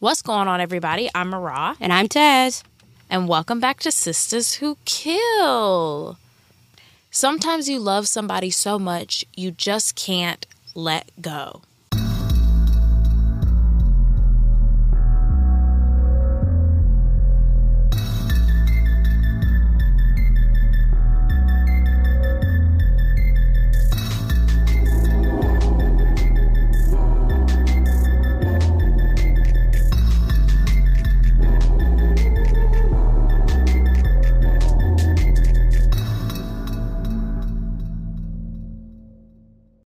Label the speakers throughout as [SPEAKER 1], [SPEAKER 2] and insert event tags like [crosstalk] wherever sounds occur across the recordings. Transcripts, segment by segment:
[SPEAKER 1] What's going on, everybody? I'm Mara.
[SPEAKER 2] And I'm Taz.
[SPEAKER 1] And welcome back to Sistas Who Kill. Sometimes you love somebody so much, you just can't let go.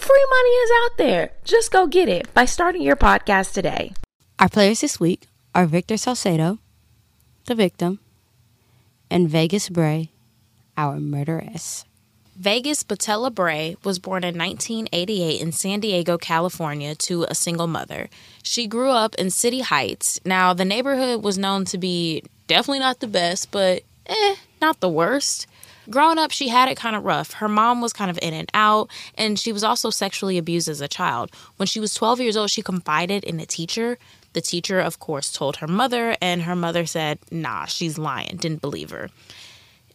[SPEAKER 3] Free money is out there. Just go get it by starting your podcast today.
[SPEAKER 2] Our players this week are Victor Saucedo, the victim, and Vegas Bray, our murderess.
[SPEAKER 1] Vegas Batallya Bray was born in 1988 in San Diego, California, to a single mother. She grew up in City Heights. Now, the neighborhood was known to be definitely not the best, but eh, not the worst. Growing up, she had it kind of rough. Her mom was kind of in and out, and she was also sexually abused as a child. When she was 12 years old, she confided in a teacher. The teacher, of course, told her mother, and her mother said, nah, she's lying, didn't believe her.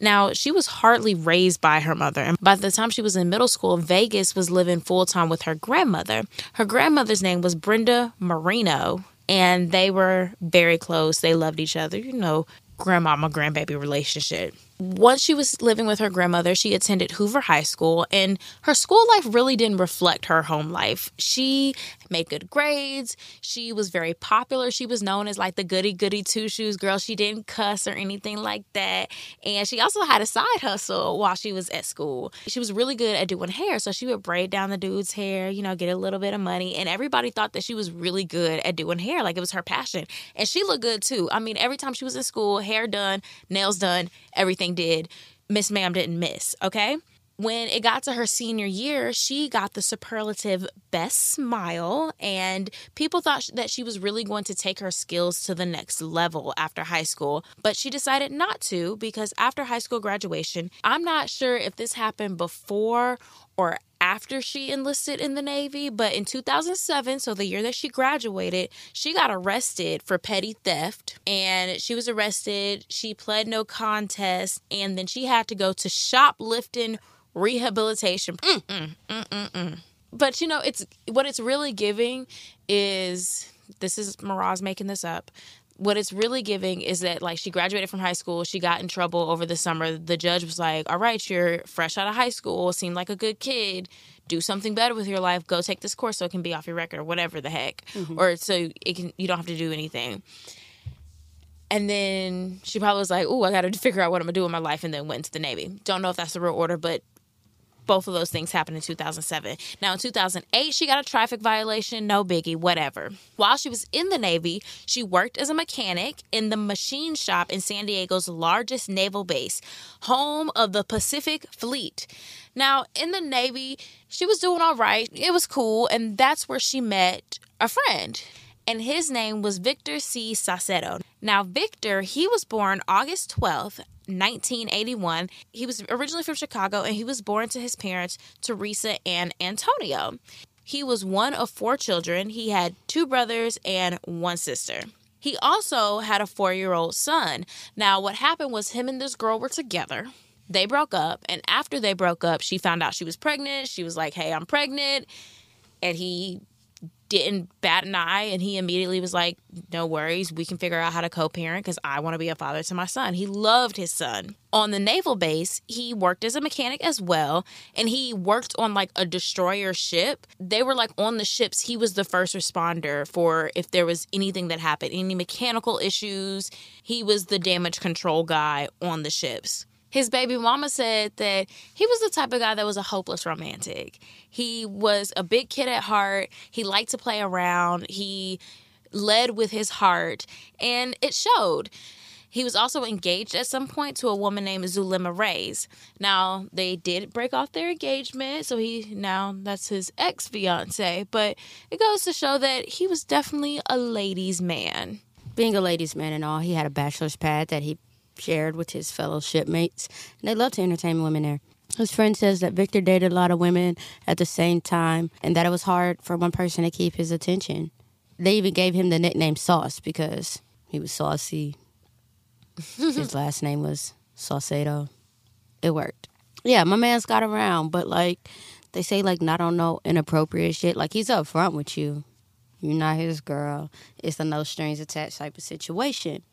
[SPEAKER 1] Now, she was hardly raised by her mother, and by the time she was in middle school, Vegas was living full time with her grandmother. Her grandmother's name was Brenda Marino, and they were very close. They loved each other, you know, grandmama grandbaby relationship once she was living with her grandmother, she attended Hoover High School, and her school life really didn't reflect her home life. She made good grades. She was very popular. She was known as like the goody goody two shoes girl. She didn't cuss or anything like that. And she also had a side hustle while she was at school. She was really good at doing hair. So she would braid down the dude's hair, you know, get a little bit of money. And everybody thought that she was really good at doing hair. Like it was her passion. And she looked good too. I mean, every time she was in school, hair done, nails done, everything did. Miss Ma'am didn't miss. Okay when it got to her senior year, she got the superlative best smile, and people thought that she was really going to take her skills to the next level after high school. But she decided not to because after high school graduation, I'm not sure if this happened before or after she enlisted in the Navy, but in 2007, so the year that she graduated, she got arrested for petty theft and she was arrested. She pled no contest and then she had to go to shoplifting rehabilitation. Mm, mm, mm, mm, mm, but you know, it's what it's really giving is this is Miraz making this up. What it's really giving is that like she graduated from high school, she got in trouble over the summer. The judge was like, "All right, you're fresh out of high school, seem like a good kid. Do something better with your life. Go take this course so it can be off your record or whatever the heck, mm-hmm. or so it can you don't have to do anything." And then she probably was like, "Oh, I got to figure out what I'm gonna do in my life," and then went to the Navy. Don't know if that's the real order, but both of those things happened in 2007. Now, in 2008, she got a traffic violation, no biggie, whatever. While she was in the Navy, she worked as a mechanic in the machine shop in San Diego's largest naval base, home of the Pacific Fleet. Now, in the Navy, she was doing all right. It was cool, and that's where she met a friend and his name was Victor C. Saucedo. Now, Victor, he was born August 12th, 1981. He was originally from Chicago and he was born to his parents, Teresa and Antonio. He was one of four children. He had two brothers and one sister. He also had a four year old son. Now, what happened was him and this girl were together. They broke up, and after they broke up, she found out she was pregnant. She was like, Hey, I'm pregnant. And he didn't bat an eye and he immediately was like no worries we can figure out how to co-parent because i want to be a father to my son. He loved his son. On the naval base he worked as a mechanic as well and he worked on like a destroyer ship. They were like on the ships. He was the first responder for if there was anything that happened any mechanical issues. He was the damage control guy on the ships his baby mama said that he was the type of guy that was a hopeless romantic. He was a big kid at heart. He liked to play around. He led with his heart, and it showed. He was also engaged at some point to a woman named Zulema Reyes. Now, they did break off their engagement, so he now that's his ex fiance, but it goes to show that he was definitely a ladies' man.
[SPEAKER 2] Being a ladies' man and all, he had a bachelor's pad that he shared with his fellow shipmates, and they loved to entertain women there. His friend says that Victor dated a lot of women at the same time and that it was hard for one person to keep his attention. They even gave him the nickname Sauce because he was saucy, [laughs] his last name was Saucedo. It worked. Yeah, my man's got around, but like they say, like not on no inappropriate shit. Like he's up front with you. You're not his girl. It's a no strings attached type of situation.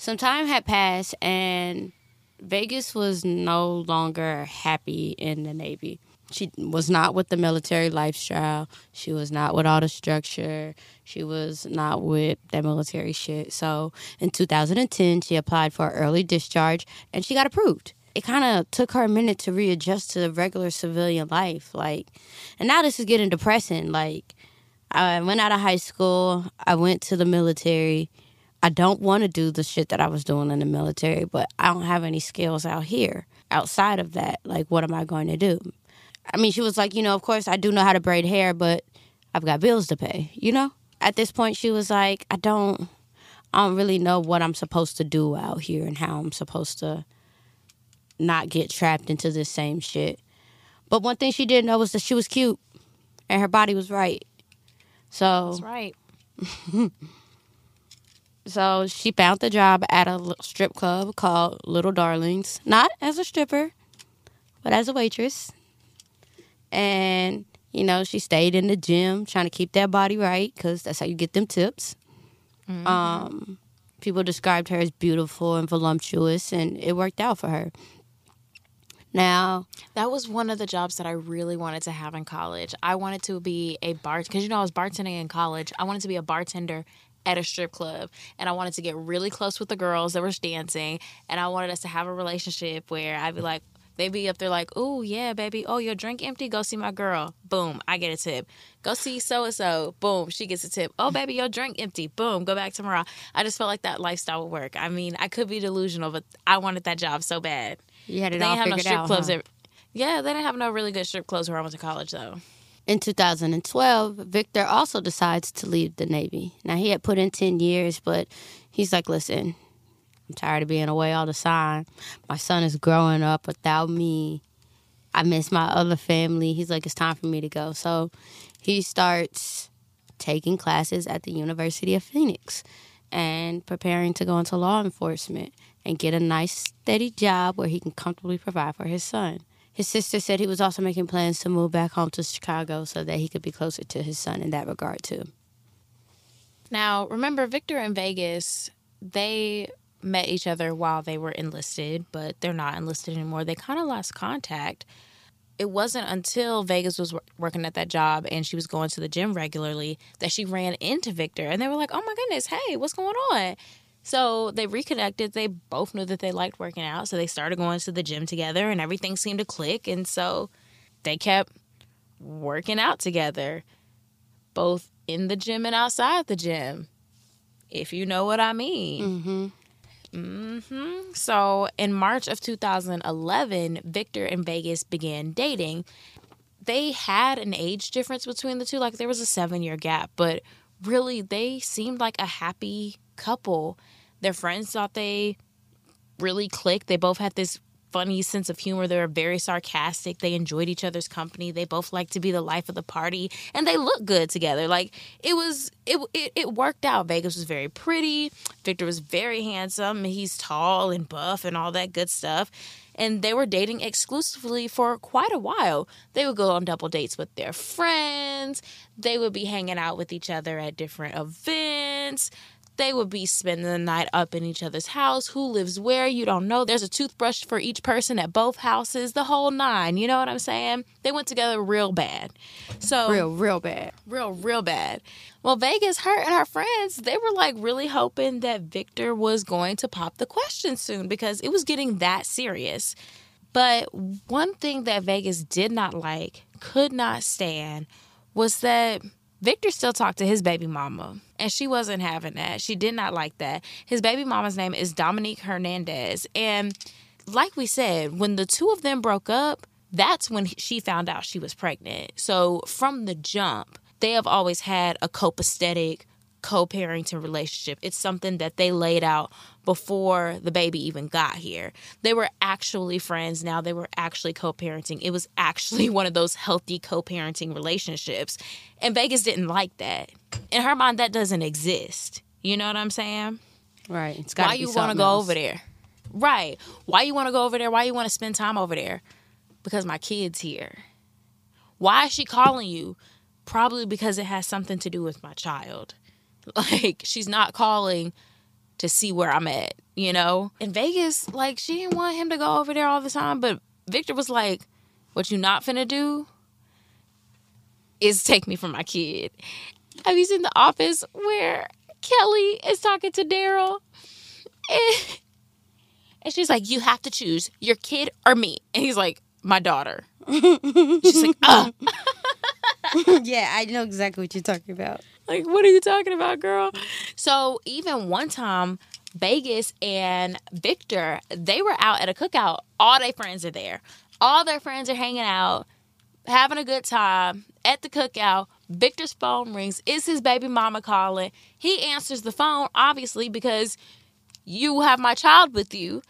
[SPEAKER 2] Some time had passed, and Vegas was no longer happy in the Navy. She was not with the military lifestyle. She was not with all the structure. She was not with that military shit. So in 2010, she applied for early discharge and she got approved. It kind of took her a minute to readjust to the regular civilian life. Like, and now this is getting depressing. Like, I went out of high school, I went to the military. I don't want to do the shit that I was doing in the military, but I don't have any skills out here outside of that. Like, what am I going to do? I mean, she was like, you know, of course I do know how to braid hair, but I've got bills to pay, you know? At this point, she was like, I don't, I don't really know what I'm supposed to do out here and how I'm supposed to not get trapped into this same shit. But one thing she didn't know was that she was cute and her body was right. So
[SPEAKER 1] That's right. [laughs]
[SPEAKER 2] so she found the job at a strip club called Little Darlings, not as a stripper, but as a waitress. And you know she stayed in the gym trying to keep that body right because that's how you get them tips. Mm-hmm. um, people described her as beautiful and voluptuous and it worked out for her. Now
[SPEAKER 1] that was one of the jobs that i really wanted to have in college. I wanted to be a bar because you know i was bartending in college. I wanted to be a bartender at a strip club and I wanted to get really close with the girls that were dancing and I wanted us to have a relationship where I'd be like, they'd be up there like, oh, yeah, baby. Oh, your drink empty? Go see my girl. Boom, I get a tip. Go see so and so. Boom, she gets a tip. Oh, baby, your drink empty. Boom, go back tomorrow. I just felt like that lifestyle would work. I mean, I could be delusional, but I wanted that job so bad.
[SPEAKER 2] You had it they all didn't have no strip
[SPEAKER 1] out, clubs.
[SPEAKER 2] Huh?
[SPEAKER 1] That, yeah, they didn't have no really good strip clubs where I went to college, though.
[SPEAKER 2] In 2012, Victor also decides to leave the Navy. Now, he had put in 10 years, but he's like, listen, I'm tired of being away all the time. My son is growing up without me. I miss my other family. He's like, it's time for me to go. So he starts taking classes at the University of Phoenix and preparing to go into law enforcement and get a nice, steady job where he can comfortably provide for his son. His sister said he was also making plans to move back home to Chicago so that he could be closer to his son in that regard, too.
[SPEAKER 1] Now, remember, Victor and Vegas, they met each other while they were enlisted, but they're not enlisted anymore. They kind of lost contact. It wasn't until Vegas was working at that job and she was going to the gym regularly that she ran into Victor. And they were like, oh my goodness, hey, what's going on? So they reconnected. They both knew that they liked working out. So they started going to the gym together and everything seemed to click. And so they kept working out together, both in the gym and outside the gym, if you know what I mean.
[SPEAKER 2] Mm-hmm.
[SPEAKER 1] Mm-hmm. So in March of 2011, Victor and Vegas began dating. They had an age difference between the two, like there was a seven year gap, but really they seemed like a happy couple. Their friends thought they really clicked. They both had this funny sense of humor. They were very sarcastic. They enjoyed each other's company. They both liked to be the life of the party, and they looked good together. Like it was, it it, it worked out. Vegas was very pretty. Victor was very handsome. He's tall and buff and all that good stuff. And they were dating exclusively for quite a while. They would go on double dates with their friends. They would be hanging out with each other at different events. They would be spending the night up in each other's house. Who lives where? You don't know. There's a toothbrush for each person at both houses, the whole nine. You know what I'm saying? They went together real bad. So
[SPEAKER 2] real, real bad.
[SPEAKER 1] Real, real bad. Well, Vegas, her and her friends, they were like really hoping that Victor was going to pop the question soon because it was getting that serious. But one thing that Vegas did not like, could not stand, was that Victor still talked to his baby mama, and she wasn't having that. She did not like that. His baby mama's name is Dominique Hernandez. And like we said, when the two of them broke up, that's when she found out she was pregnant. So from the jump, they have always had a copacetic, co parenting relationship. It's something that they laid out before the baby even got here. They were actually friends. Now they were actually co parenting. It was actually [laughs] one of those healthy co parenting relationships. And Vegas didn't like that. In her mind, that doesn't exist. You know what I'm saying?
[SPEAKER 2] Right. It's
[SPEAKER 1] Why you want to go over there? Right. Why you want to go over there? Why you want to spend time over there? Because my kid's here. Why is she calling you? Probably because it has something to do with my child. [laughs] Like she's not calling to see where I'm at, you know? In Vegas, like she didn't want him to go over there all the time, but Victor was like, What you not finna do is take me from my kid. Have you seen the office where Kelly is talking to Darryl? And, [laughs] and she's like, You have to choose your kid or me. And he's like, My daughter. [laughs] She's like, uh. [laughs]
[SPEAKER 2] yeah, I know exactly what you're talking about.
[SPEAKER 1] Like, what are you talking about, girl? So even one time, Vegas and Victor, they were out at a cookout. All their friends are there. All their friends are hanging out, having a good time at the cookout. Victor's phone rings. It's his baby mama calling? He answers the phone, obviously, because you have my child with you.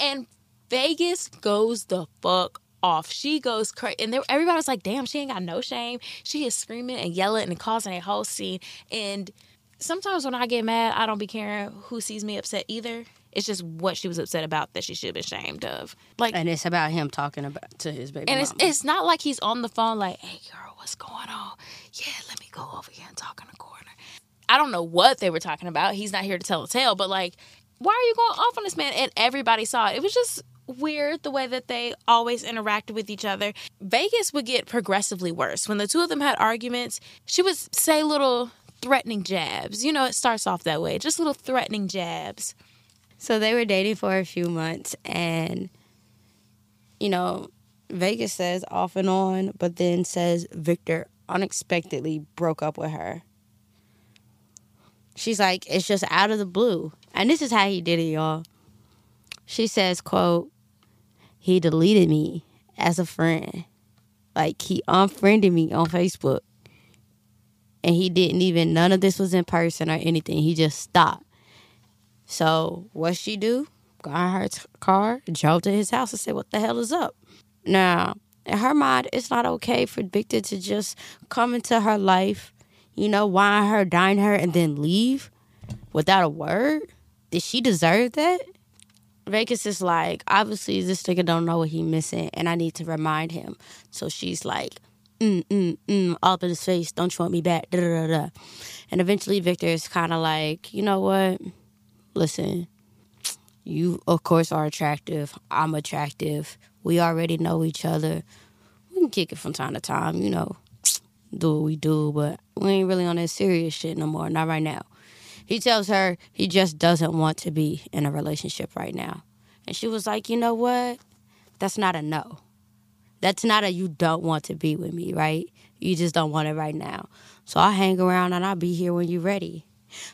[SPEAKER 1] And Vegas goes the fuck off. She goes crazy, and there, everybody was like, "Damn, she ain't got no shame." She is screaming and yelling and causing a whole scene. And sometimes when I get mad, I don't be caring who sees me upset either. It's just what she was upset about that she should be ashamed of. Like,
[SPEAKER 2] and it's about him talking about to his baby.
[SPEAKER 1] And
[SPEAKER 2] mama.
[SPEAKER 1] it's it's not like he's on the phone like, "Hey, girl, what's going on? Yeah, let me go over here and talk in the corner." I don't know what they were talking about. He's not here to tell the tale, but like, why are you going off on this man? And everybody saw it. It was just weird the way that they always interacted with each other. Vegas would get progressively worse. When the two of them had arguments, she would say little threatening jabs. You know, it starts off that way, just little threatening jabs.
[SPEAKER 2] So they were dating for a few months, and, you know, Vegas says off and on, but then says Victor unexpectedly broke up with her. She's like, it's just out of the blue. And this is how he did it, y'all. She says, quote, he deleted me as a friend. Like he unfriended me on Facebook. And he didn't even none of this was in person or anything. He just stopped. So what she do? Got in her t- car, drove to his house and said, What the hell is up? Now, in her mind, it's not okay for Victor to just come into her life, you know, wine her, dine her, and then leave without a word. Did she deserve that? Vegas is like, obviously this nigga don't know what he missing, and I need to remind him. So she's like, mm mm mm, all up in his face. Don't you want me back? Da da da da. And eventually Victor is kind of like, you know what? Listen, you of course are attractive. I'm attractive. We already know each other. We can kick it from time to time, you know, do what we do, but we ain't really on that serious shit no more. Not right now. He tells her he just doesn't want to be in a relationship right now. And she was like, you know what? That's not a no. That's not a you don't want to be with me, right? You just don't want it right now. So I'll hang around and I'll be here when you're ready.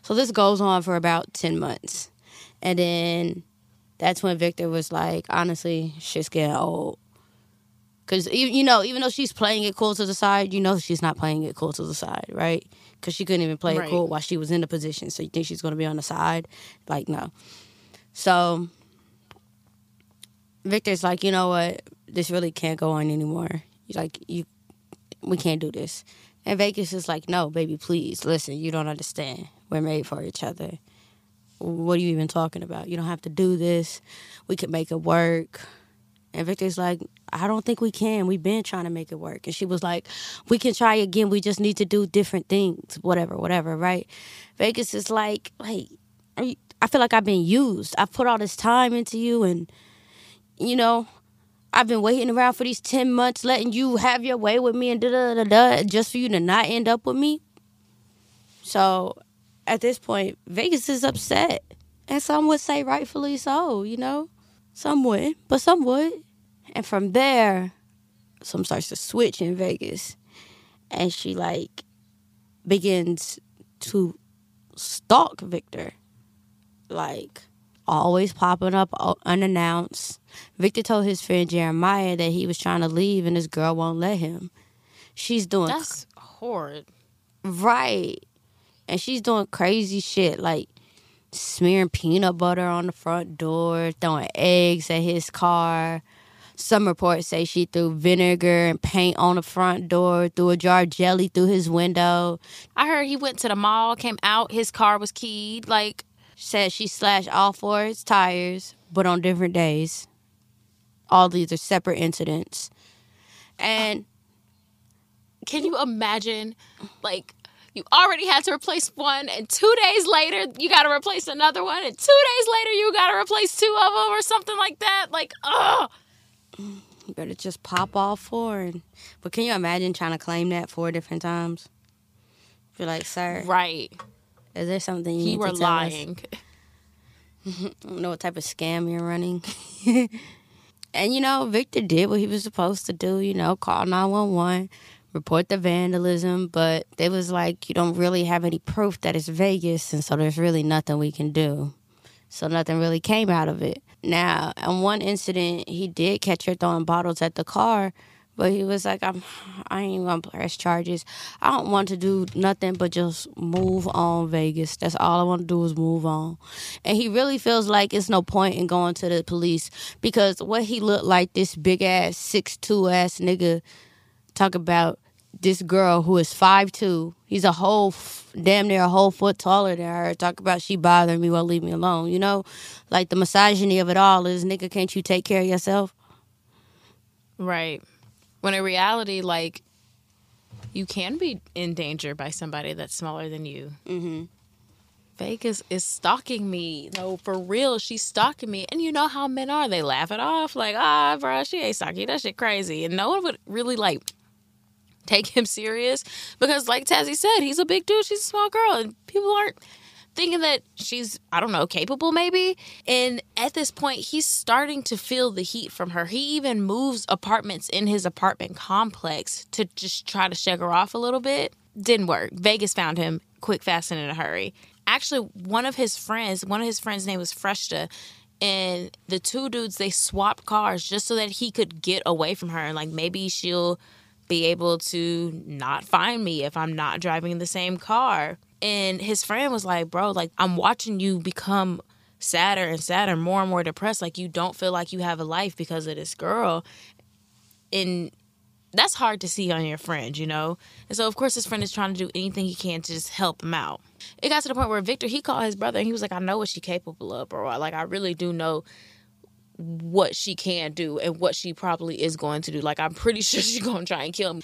[SPEAKER 2] So this goes on for about 10 months. And then that's when Victor was like, honestly, shit's getting old. Because, you know, even though she's playing it cool to the side, you know she's not playing it cool to the side, right? Because she couldn't even play right. court while she was in the position. So you think she's going to be on the side? Like, no. So Victor's like, you know what? This really can't go on anymore. He's like, you, we can't do this. And Vegas is like, no, baby, please listen. You don't understand. We're made for each other. What are you even talking about? You don't have to do this. We could make it work. And Victor's like, I don't think we can. We've been trying to make it work. And she was like, We can try again. We just need to do different things, whatever, whatever, right? Vegas is like, Wait, you, I feel like I've been used. I've put all this time into you, and, you know, I've been waiting around for these 10 months, letting you have your way with me and da da da da, just for you to not end up with me. So at this point, Vegas is upset. And some would say rightfully so, you know? Some would, but some would. And from there, some starts to switch in Vegas. And she like begins to stalk Victor. Like, always popping up uh, unannounced. Victor told his friend Jeremiah that he was trying to leave and this girl won't let him. She's doing.
[SPEAKER 1] That's horrid.
[SPEAKER 2] Right. And she's doing crazy shit like smearing peanut butter on the front door, throwing eggs at his car. Some reports say she threw vinegar and paint on the front door, threw a jar of jelly through his window.
[SPEAKER 1] I heard he went to the mall, came out, his car was keyed. Like,
[SPEAKER 2] said she slashed all four of his tires, but on different days. All these are separate incidents. And
[SPEAKER 1] can you imagine, like, you already had to replace one, and two days later, you got to replace another one, and two days later, you got to replace two of them, or something like that? Like, ugh.
[SPEAKER 2] You better just pop all four. And, but can you imagine trying to claim that four different times? You're like, sir.
[SPEAKER 1] Right.
[SPEAKER 2] Is there something you,
[SPEAKER 1] you were lying? [laughs] [laughs]
[SPEAKER 2] I don't know what type of scam you're running. [laughs] and you know, Victor did what he was supposed to do. You know, call nine one one, report the vandalism. But it was like you don't really have any proof that it's Vegas, and so there's really nothing we can do. So nothing really came out of it. Now, in one incident, he did catch her throwing bottles at the car, but he was like, "I'm, I ain't gonna press charges. I don't want to do nothing but just move on Vegas. That's all I want to do is move on." And he really feels like it's no point in going to the police because what he looked like, this big ass six two ass nigga, talk about this girl who is five two. He's a whole damn near a whole foot taller than her. Talk about she bothering me, well leave me alone. You know, like the misogyny of it all is nigga, can't you take care of yourself?
[SPEAKER 1] Right. When in reality, like you can be in danger by somebody that's smaller than you. Mm-hmm. Vegas is stalking me. No, for real, she's stalking me. And you know how men are. They laugh it off. Like, ah, bro, she ain't stalking you. That shit crazy. And no one would really like take him serious because like Tazzy said, he's a big dude, she's a small girl, and people aren't thinking that she's I don't know, capable maybe. And at this point, he's starting to feel the heat from her. He even moves apartments in his apartment complex to just try to shake her off a little bit. Didn't work. Vegas found him quick, fast, and in a hurry. Actually, one of his friends, one of his friends' name was Freshta, and the two dudes they swapped cars just so that he could get away from her and like maybe she'll be able to not find me if I'm not driving the same car. And his friend was like, Bro, like, I'm watching you become sadder and sadder, more and more depressed. Like, you don't feel like you have a life because of this girl. And that's hard to see on your friend, you know? And so, of course, his friend is trying to do anything he can to just help him out. It got to the point where Victor, he called his brother and he was like, I know what she's capable of, bro. Like, I really do know what she can do and what she probably is going to do. Like I'm pretty [laughs] sure she's going to try and kill him.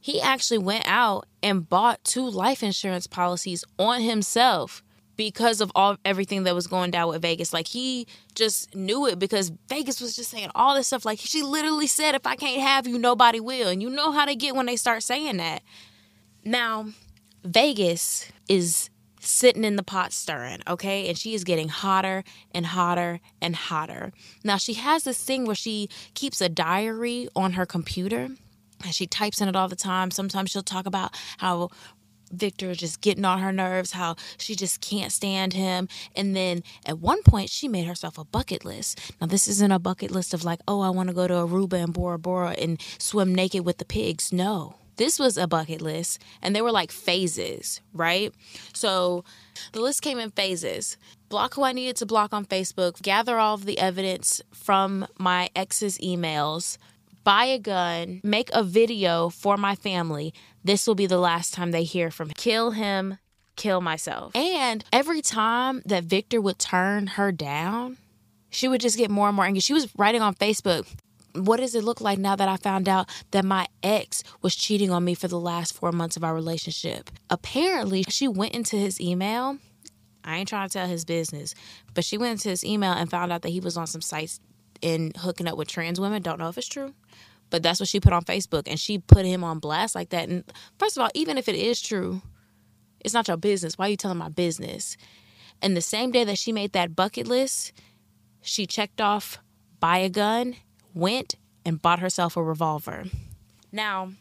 [SPEAKER 1] He actually went out and bought two life insurance policies on himself because of all everything that was going down with Vegas. Like he just knew it because Vegas was just saying all this stuff. Like she literally said, "If I can't have you, nobody will." And you know how they get when they start saying that. Now, Vegas is sitting in the pot stirring, okay? And she is getting hotter and hotter and hotter. Now, she has this thing where she keeps a diary on her computer and she types in it all the time. Sometimes she'll talk about how Victor is just getting on her nerves, how she just can't stand him. And then at one point, she made herself a bucket list. Now, this isn't a bucket list of like, oh, I want to go to Aruba and Bora Bora and swim naked with the pigs. No this was a bucket list, and they were like phases, right? So the list came in phases. Block who I needed to block on Facebook, gather all of the evidence from my ex's emails, buy a gun, make a video for my family. This will be the last time they hear from him. Kill him, kill myself. And every time that Victor would turn her down, she would just get more and more angry. She was writing on Facebook, what does it look like now that I found out that my ex was cheating on me for the last four months of our relationship? Apparently, she went into his email. I ain't trying to tell his business, but she went into his email and found out that he was on some sites and hooking up with trans women. Don't know if it's true, but that's what she put on Facebook, and she put him on blast like that. And first of all, even if it is true, it's not your business. Why are you telling my business? And the same day that she made that bucket list, she checked off buy a gun went and bought herself a revolver. Now,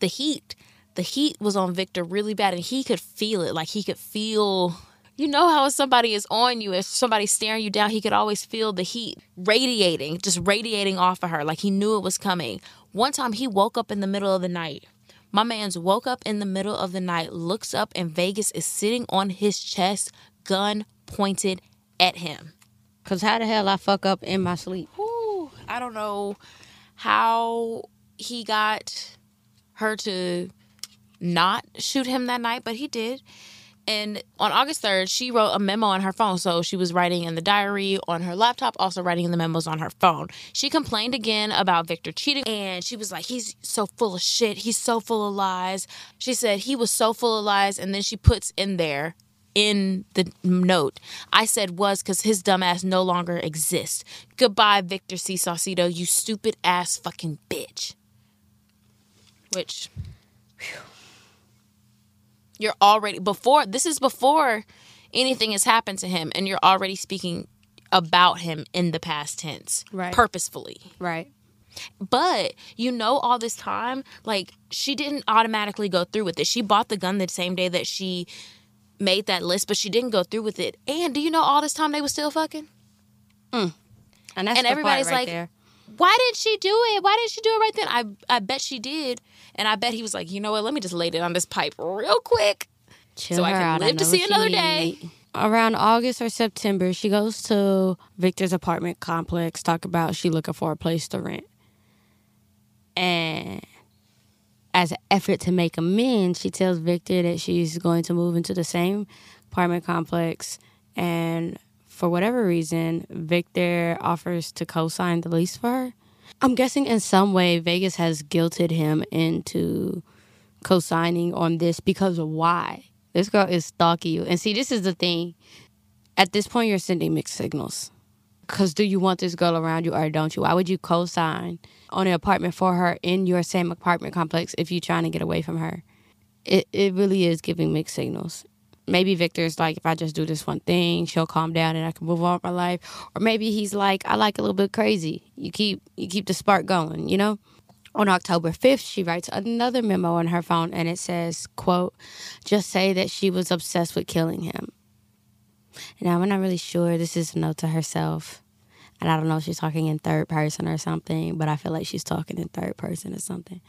[SPEAKER 1] the heat the heat was on Victor really bad and he could feel it. Like he could feel you know how if somebody is on you, if somebody's staring you down, he could always feel the heat radiating, just radiating off of her. Like he knew it was coming. One time he woke up in the middle of the night. My man's woke up in the middle of the night, looks up, and Vegas is sitting on his chest, gun pointed at him.
[SPEAKER 2] Cause how the hell I fuck up in my sleep?
[SPEAKER 1] Whew, I don't know how he got her to not shoot him that night, but he did. And on August 3rd, she wrote a memo on her phone. So she was writing in the diary on her laptop, also writing in the memos on her phone. She complained again about Victor cheating and she was like, he's so full of shit. He's so full of lies. She said he was so full of lies. And then she puts in there, in the note, I said was because his dumbass no longer exists. Goodbye, Victor C. Saucedo, you stupid ass fucking bitch. Which. Whew you're already before this is before anything has happened to him and you're already speaking about him in the past tense
[SPEAKER 2] right
[SPEAKER 1] purposefully
[SPEAKER 2] right
[SPEAKER 1] but you know all this time like she didn't automatically go through with it she bought the gun the same day that she made that list but she didn't go through with it and do you know all this time they were still fucking
[SPEAKER 2] mm. and,
[SPEAKER 1] and everybody's
[SPEAKER 2] right
[SPEAKER 1] like
[SPEAKER 2] there.
[SPEAKER 1] why didn't she do it why didn't she do it right then i i bet she did and I bet he was like, you know what? Let me just lay it on this pipe real quick,
[SPEAKER 2] Chill
[SPEAKER 1] so I can
[SPEAKER 2] out.
[SPEAKER 1] live to see another day.
[SPEAKER 2] Around August or September, she goes to Victor's apartment complex. Talk about she looking for a place to rent, and as an effort to make amends, she tells Victor that she's going to move into the same apartment complex, and for whatever reason, Victor offers to co-sign the lease for her. I'm guessing in some way Vegas has guilted him into co-signing on this because of why this girl is stalking you. And see, this is the thing. At this point, you're sending mixed signals. Because do you want this girl around you or don't you? Why would you co-sign on an apartment for her in your same apartment complex if you're trying to get away from her? It it really is giving mixed signals maybe Victor's like, if I just do this one thing, she'll calm down and I can move on with my life. Or maybe he's like, I like a little bit crazy. You keep you keep the spark going, you know? On October 5th, she writes another memo on her phone and it says, quote, just say that she was obsessed with killing him. Now, I'm not really sure this is a note to herself. And I don't know if she's talking in third person or something, but I feel like she's talking in third person or something.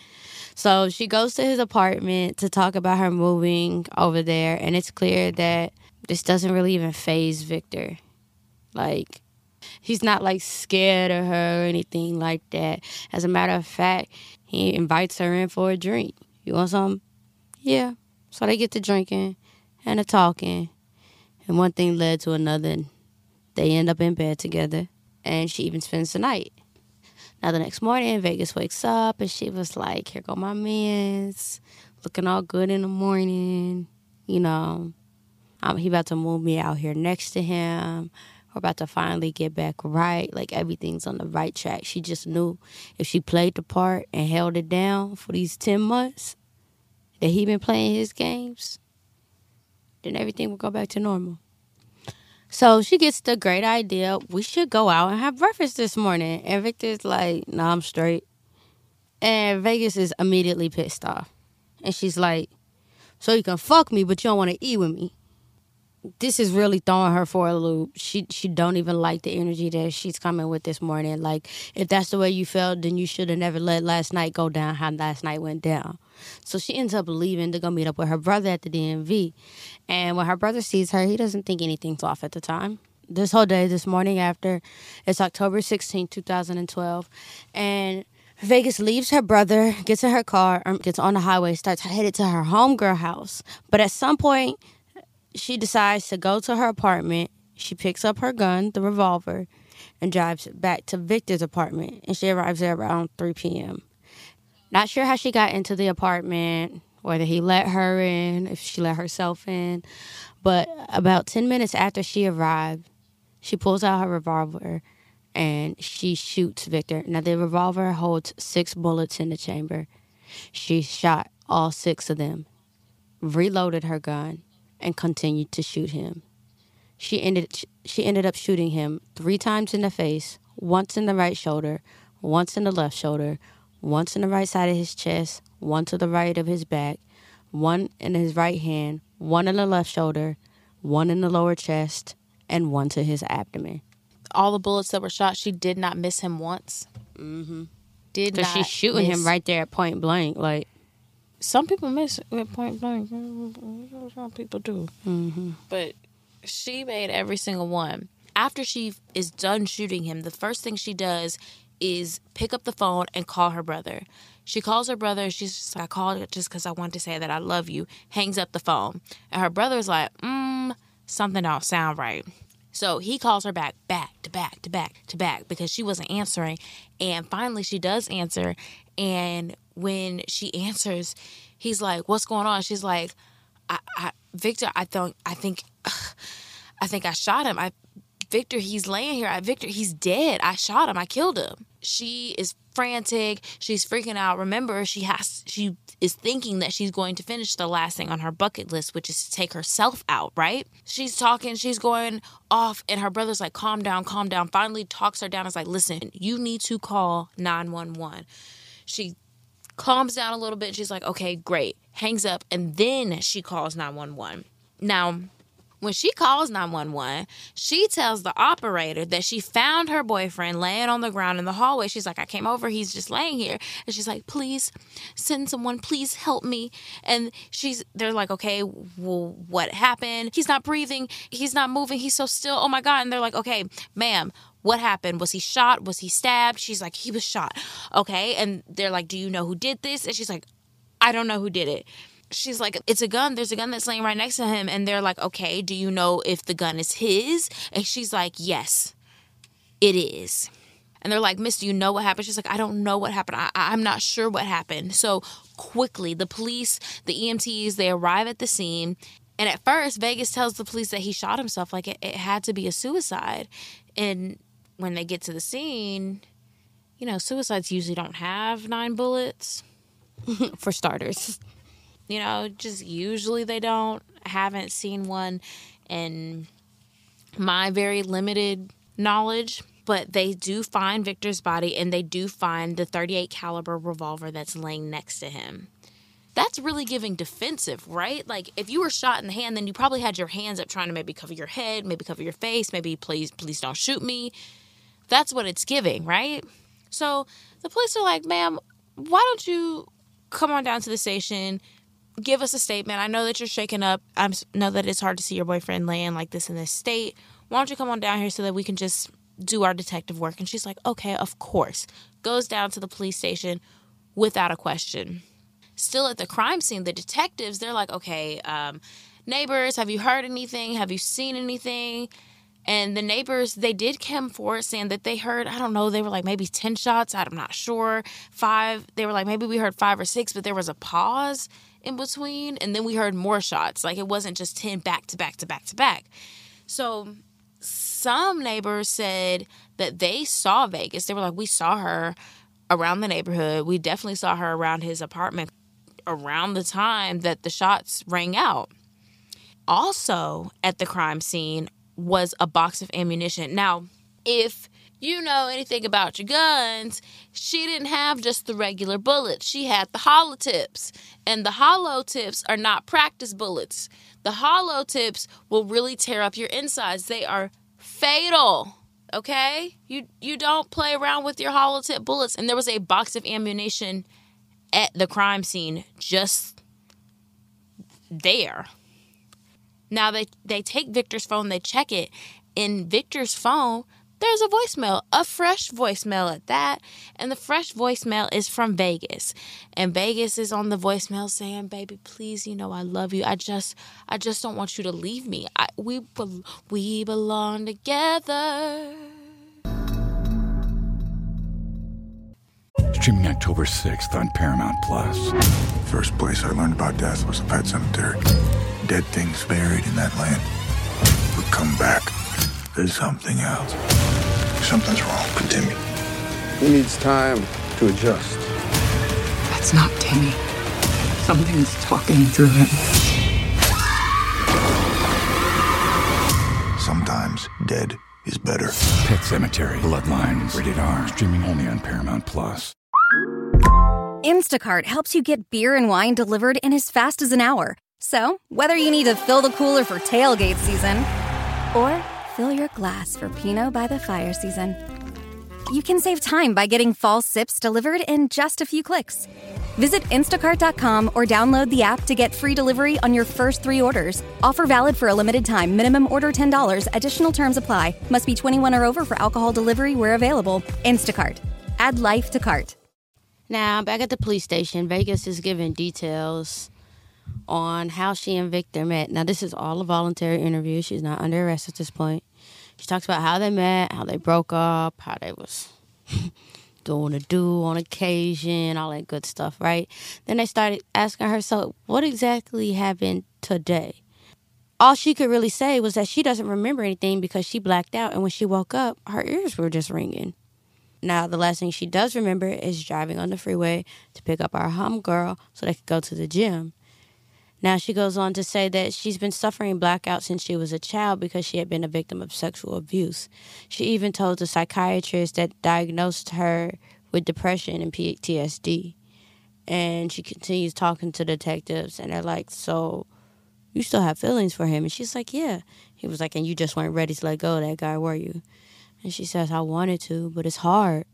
[SPEAKER 2] So she goes to his apartment to talk about her moving over there, and it's clear that this doesn't really even phase Victor. Like, he's not like scared of her or anything like that. As a matter of fact, he invites her in for a drink. You want some? Yeah. So they get to drinking and to talking, and one thing led to another. And they end up in bed together, and she even spends the night. Now the next morning, Vegas wakes up and she was like, "Here go my man's, looking all good in the morning. You know, um, he about to move me out here next to him. We're about to finally get back right. Like everything's on the right track. She just knew if she played the part and held it down for these ten months that he'd been playing his games, then everything will go back to normal." So she gets the great idea. We should go out and have breakfast this morning. And Victor's like, "No, nah, I'm straight." And Vegas is immediately pissed off, and she's like, "So you can fuck me, but you don't want to eat with me." This is really throwing her for a loop. She she don't even like the energy that she's coming with this morning. Like, if that's the way you felt, then you should have never let last night go down how last night went down. So she ends up leaving to go meet up with her brother at the DMV. And when her brother sees her, he doesn't think anything's off at the time. This whole day, this morning after, it's October 16, 2012. And Vegas leaves her brother, gets in her car, um, gets on the highway, starts headed to her homegirl house. But at some point, she decides to go to her apartment. She picks up her gun, the revolver, and drives back to Victor's apartment. And she arrives there around 3 p.m. Not sure how she got into the apartment, whether he let her in, if she let herself in. But about 10 minutes after she arrived, she pulls out her revolver and she shoots Victor. Now, the revolver holds six bullets in the chamber. She shot all six of them, reloaded her gun, and continued to shoot him. She ended, she ended up shooting him three times in the face, once in the right shoulder, once in the left shoulder, once in the right side of his chest, one to the right of his back, one in his right hand, one in the left shoulder, one in the lower chest, and one to his abdomen.
[SPEAKER 1] All the bullets that were shot, she did not miss him once. Mm-hmm. Did not
[SPEAKER 2] she's shooting
[SPEAKER 1] miss-
[SPEAKER 2] him right there at point blank. Like,
[SPEAKER 1] Some people miss at point blank. Some people do.
[SPEAKER 2] mm-hmm.
[SPEAKER 1] But she made every single one. After she is done shooting him, the first thing she does is pick up the phone and call her brother. She calls her brother. She's just like, I called it just because I want to say that I love you. Hangs up the phone. And her brother's like, mm, something don't sound right. So he calls her back, back to back to back to back because she wasn't answering. And finally, she does answer. And when she answers, he's like, "What's going on?" She's like, I, I, "Victor, I don't. I think, [sighs] I think I shot him. I, Victor, he's laying here. I, Victor, he's dead. I shot him. I killed him." She is frantic. She's freaking out. Remember, she has. She is thinking that she's going to finish the last thing on her bucket list, which is to take herself out. Right? She's talking. She's going off, and her brother's like, "Calm down, calm down." Finally, talks her down. Is like, "Listen, you need to call nine one one." She calms down a little bit. She's like, okay, great. Hangs up, and then she calls 911. Now, when she calls 911, she tells the operator that she found her boyfriend laying on the ground in the hallway. She's like, I came over, he's just laying here. And she's like, please send someone, please help me. And she's, they're like, okay, well, what happened? He's not breathing, he's not moving, he's so still. Oh my God. And they're like, okay, ma'am, what happened? Was he shot? Was he stabbed? She's like, he was shot. Okay. And they're like, do you know who did this? And she's like, I don't know who did it. She's like, it's a gun. There's a gun that's laying right next to him. And they're like, okay, do you know if the gun is his? And she's like, yes, it is. And they're like, Miss, do you know what happened? She's like, I don't know what happened. I, I'm not sure what happened. So quickly, the police, the EMTs, they arrive at the scene. And at first, Vegas tells the police that he shot himself, like it, it had to be a suicide. And when they get to the scene, you know, suicides usually don't have nine bullets. [laughs]
[SPEAKER 2] for starters.
[SPEAKER 1] You know, just usually they don't. Haven't seen one in my very limited knowledge, but they do find Victor's body and they do find the 38 caliber revolver that's laying next to him. That's really giving defensive, right? Like if you were shot in the hand, then you probably had your hands up trying to maybe cover your head, maybe cover your face, maybe please please don't shoot me. That's what it's giving, right? So the police are like, ma'am, why don't you come on down to the station, give us a statement. I know that you're shaken up. I know that it's hard to see your boyfriend laying like this in this state. Why don't you come on down here so that we can just do our detective work? And she's like, okay, of course. Goes down to the police station without a question. Still at the crime scene, the detectives, they're like, okay, um, neighbors, have you heard anything? Have you seen anything? And the neighbors, they did come forward saying that they heard, I don't know, they were like maybe 10 shots. I'm not sure. Five. They were like, maybe we heard five or six, but there was a pause in between. And then we heard more shots. Like it wasn't just 10 back to back to back to back. So some neighbors said that they saw Vegas. They were like, we saw her around the neighborhood. We definitely saw her around his apartment around the time that the shots rang out. Also at the crime scene was a box of ammunition. Now, if you know anything about your guns, she didn't have just the regular bullets. She had the hollow tips. And the hollow tips are not practice bullets. The hollow tips will really tear up your insides. They are fatal. Okay? You you don't play around with your hollow tip bullets. And there was a box of ammunition at the crime scene just there. Now they they take Victor's phone, they check it. In Victor's phone, there's a voicemail, a fresh voicemail at that. And the fresh voicemail is from Vegas. And Vegas is on the voicemail saying, "Baby, please, you know I love you. I just I just don't want you to leave me. I, we we belong together."
[SPEAKER 4] Streaming October 6th on Paramount Plus.
[SPEAKER 5] First place I learned about death was a pet cemetery. Dead things buried in that land would come back. There's something else. Something's wrong with Timmy.
[SPEAKER 6] He needs time to adjust.
[SPEAKER 7] That's not Timmy. Something's talking through him.
[SPEAKER 5] Sometimes dead is better.
[SPEAKER 4] Pet Sematary, Bloodlines, rated R. Streaming only on Paramount Plus.
[SPEAKER 8] Instacart helps you get beer and wine delivered in as fast as an hour. So, whether you need to fill the cooler for tailgate season or fill your glass for Pinot by the fire season, you can save time by getting fall sips delivered in just a few clicks. Visit instacart.com or download the app to get free delivery on your first three orders. Offer valid for a limited time. Minimum order $10. Additional terms apply. Must be 21 or over for alcohol delivery where available. Instacart. Add life to cart.
[SPEAKER 2] Now, back at the police station, Vegas is giving details on how she and Victor met. Now, this is all a voluntary interview. She's not under arrest at this point. She talks about how they met, how they broke up, how they was [laughs] doing a do on occasion, all that good stuff, right? Then they started asking her, so what exactly happened today? All she could really say was that she doesn't remember anything because she blacked out, and when she woke up, her ears were just ringing. Now, the last thing she does remember is driving on the freeway to pick up our homegirl so they could go to the gym. Now, she goes on to say that she's been suffering blackout since she was a child because she had been a victim of sexual abuse. She even told the psychiatrist that diagnosed her with depression and PTSD. And she continues talking to detectives, and they're like, So, you still have feelings for him? And she's like, Yeah. He was like, And you just weren't ready to let go of that guy, were you? And she says, I wanted to, but it's hard.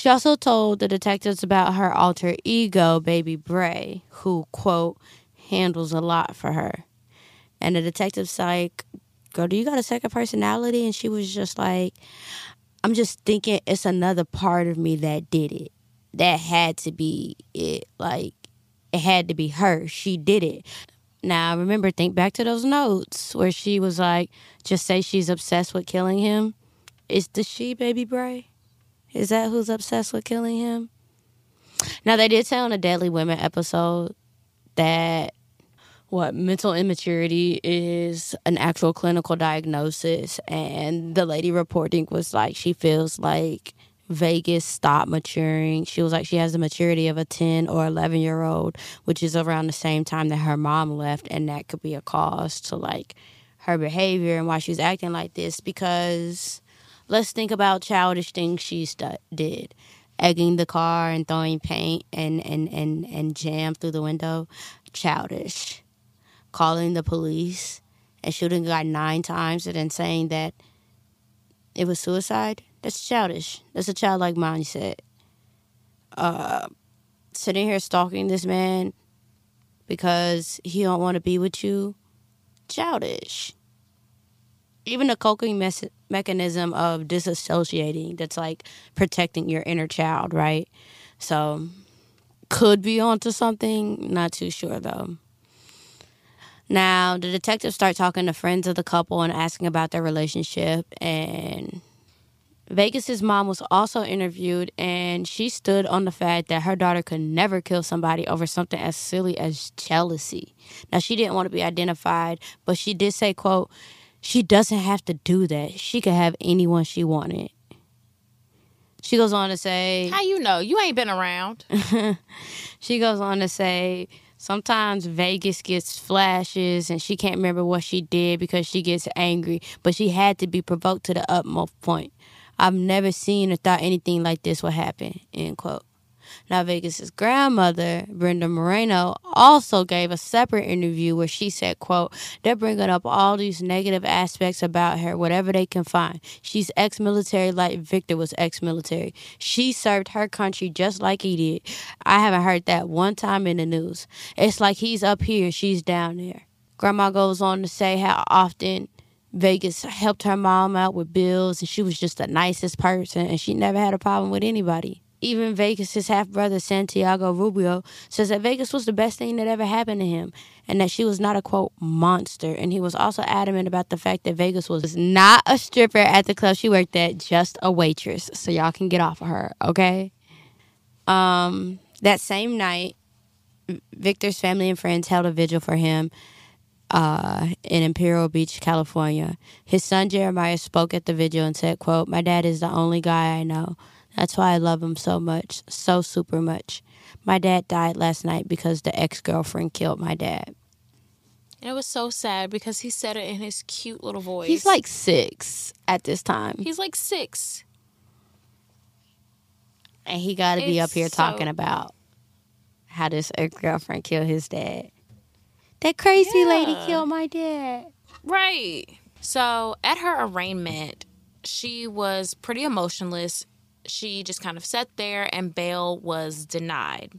[SPEAKER 2] She also told the detectives about her alter ego, Baby Bray, who, quote, handles a lot for her. And the detective's like, Girl, do you got a second personality? And she was just like, I'm just thinking it's another part of me that did it. That had to be it. Like, it had to be her. She did it. Now, remember, think back to those notes where she was like, just say she's obsessed with killing him. Is the she, Baby Bray? Is that who's obsessed with killing him? Now, they did say on a Deadly Women episode that what mental immaturity is an actual clinical diagnosis, and the lady reporting was like she feels like Vegas stopped maturing. She was like she has the maturity of a 10 or 11 year old, which is around the same time that her mom left, and that could be a cause to like her behavior and why she's acting like this because let's think about childish things she did. Egging the car and throwing paint and, and, and, and jam through the window. Childish. Calling the police. And shooting a guy nine times and then saying that it was suicide. That's childish. That's a childlike mindset. Uh, sitting here stalking this man because he don't want to be with you. Childish even the coping mechanism of disassociating that's like protecting your inner child, right? So could be onto something, not too sure though. Now, the detectives start talking to friends of the couple and asking about their relationship and Vegas's mom was also interviewed and she stood on the fact that her daughter could never kill somebody over something as silly as jealousy. Now, she didn't want to be identified, but she did say, quote, she doesn't have to do that. She could have anyone she wanted. She goes on to say,
[SPEAKER 1] How you know? You ain't been around. [laughs]
[SPEAKER 2] she goes on to say, sometimes Vegas gets flashes and she can't remember what she did because she gets angry, but she had to be provoked to the utmost point. I've never seen or thought anything like this would happen, end quote. Now, Vegas's grandmother, Brenda Moreno, also gave a separate interview where she said, quote, they're bringing up all these negative aspects about her, whatever they can find. She's ex-military like Victor was ex-military. She served her country just like he did. I haven't heard that one time in the news. It's like he's up here, she's down there. Grandma goes on to say how often Vegas helped her mom out with bills and she was just the nicest person and she never had a problem with anybody. Even Vegas's half brother Santiago Rubio says that Vegas was the best thing that ever happened to him and that she was not a quote monster. And he was also adamant about the fact that Vegas was not a stripper at the club she worked at, just a waitress. So y'all can get off of her, okay? Um, that same night, Victor's family and friends held a vigil for him uh, in Imperial Beach, California. His son Jeremiah spoke at the vigil and said, quote, My dad is the only guy I know. That's why I love him so much, so super much. My dad died last night because the ex girlfriend killed my dad.
[SPEAKER 1] And it was so sad because he said it in his cute little voice.
[SPEAKER 2] He's like six at this time.
[SPEAKER 1] He's like six.
[SPEAKER 2] And he got to be up here talking about how this ex girlfriend killed his dad. That crazy lady killed my dad.
[SPEAKER 1] Right. So at her arraignment, she was pretty emotionless. She just kind of sat there and bail was denied.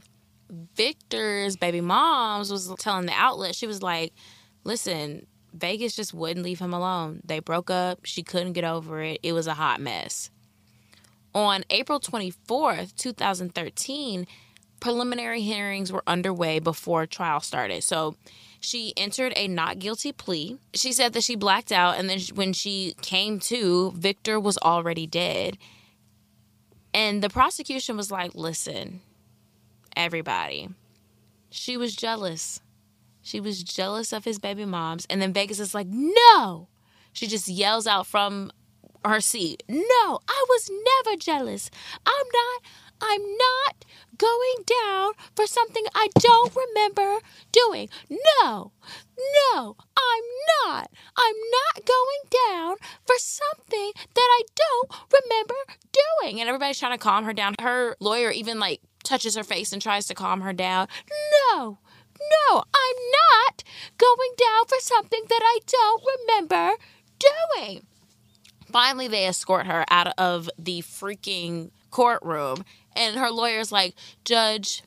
[SPEAKER 1] Victor's baby moms was telling the outlet, she was like, listen, Vegas just wouldn't leave him alone. They broke up. She couldn't get over it. It was a hot mess. On April 24th, 2013, preliminary hearings were underway before trial started. So she entered a not guilty plea. She said that she blacked out, and then when she came to, Victor was already dead. And the prosecution was like, listen, everybody, she was jealous. She was jealous of his baby moms. And then Vegas is like, no. She just yells out from her seat, no, I was never jealous. I'm not, I'm not going down for something I don't remember doing. No, no, I'm not. I'm not going down for something that I don't remember doing. And everybody's trying to calm her down. Her lawyer even like touches her face and tries to calm her down. No, no, I'm not going down for something that I don't remember doing. Finally, they escort her out of the freaking courtroom, and her lawyer's like, Judge,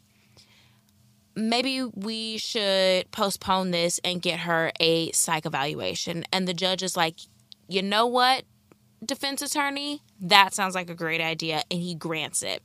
[SPEAKER 1] maybe we should postpone this and get her a psych evaluation. And the judge is like, You know what, defense attorney? That sounds like a great idea. And he grants it.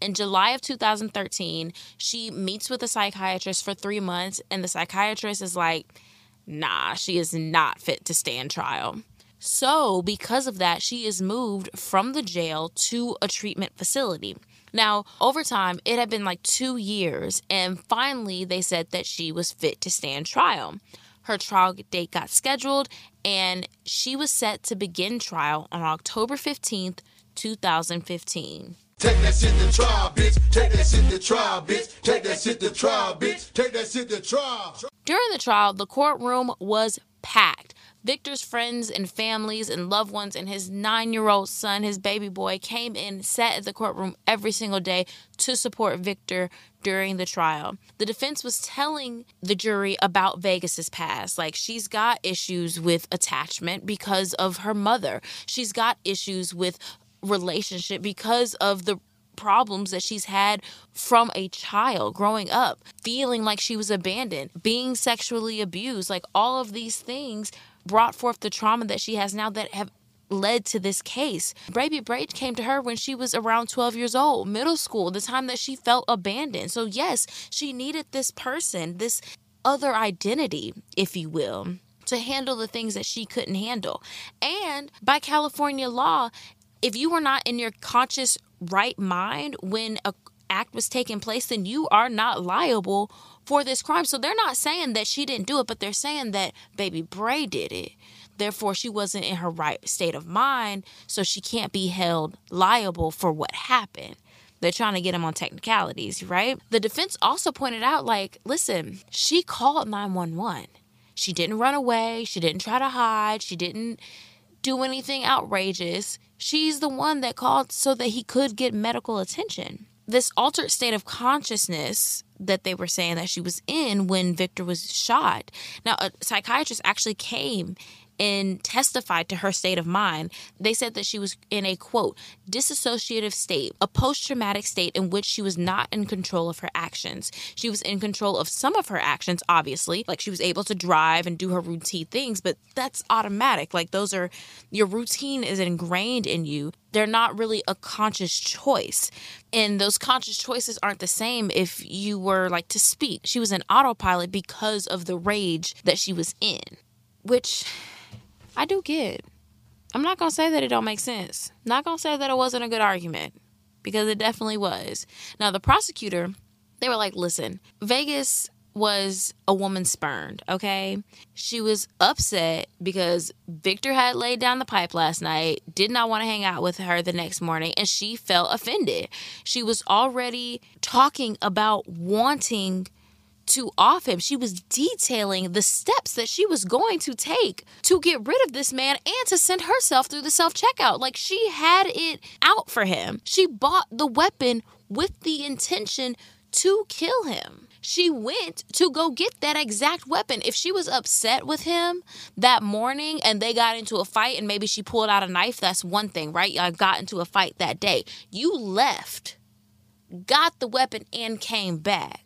[SPEAKER 1] In July of 2013, she meets with a psychiatrist for three months, and the psychiatrist is like, nah, she is not fit to stand trial. So, because of that, she is moved from the jail to a treatment facility. Now, over time, it had been like two years, and finally, they said that she was fit to stand trial. Her trial date got scheduled, and she was set to begin trial on October 15th, 2015.
[SPEAKER 9] Take that shit to trial, bitch. Take that shit to trial, bitch. Take that shit to trial, bitch. Take that shit to trial.
[SPEAKER 1] During the trial, the courtroom was packed. Victor's friends and families and loved ones and his nine year old son, his baby boy, came in, sat at the courtroom every single day to support Victor during the trial. The defense was telling the jury about Vegas's past. Like, she's got issues with attachment because of her mother, she's got issues with relationship because of the problems that she's had from a child growing up, feeling like she was abandoned, being sexually abused, like all of these things brought forth the trauma that she has now that have led to this case. Baby Bray came to her when she was around 12 years old, middle school, the time that she felt abandoned. So, yes, she needed this person, this other identity, if you will, to handle the things that she couldn't handle. And by California law, if you were not in your conscious right mind when a act was taking place then you are not liable for this crime. So they're not saying that she didn't do it but they're saying that baby bray did it. Therefore she wasn't in her right state of mind so she can't be held liable for what happened. They're trying to get him on technicalities right? The defense also pointed out like listen she called 911 she didn't run away. She didn't try to hide. She didn't do anything outrageous. She's the one that called so that he could get medical attention. This altered state of consciousness that they were saying that she was in when Victor was shot. Now, a psychiatrist actually came and testified to her state of mind. They said that she was in a quote, disassociative state, a post traumatic state in which she was not in control of her actions. She was in control of some of her actions, obviously, like she was able to drive and do her routine things, but that's automatic. Like those are your routine is ingrained in you. They're not really a conscious choice. And those conscious choices aren't the same if you were like to speak. She was an autopilot because of the rage that she was in, which I do get. I'm not gonna say that it don't make sense. Not gonna say that it wasn't a good argument because it definitely was. Now the prosecutor, they were like, "Listen, Vegas was a woman spurned, okay? She was upset because Victor had laid down the pipe last night, did not want to hang out with her the next morning, and she felt offended. She was already talking about wanting to off him. She was detailing the steps that she was going to take to get rid of this man and to send herself through the self checkout. Like she had it out for him. She bought the weapon with the intention to kill him. She went to go get that exact weapon. If she was upset with him that morning and they got into a fight and maybe she pulled out a knife, that's one thing, right? Y'all got into a fight that day. You left, got the weapon, and came back.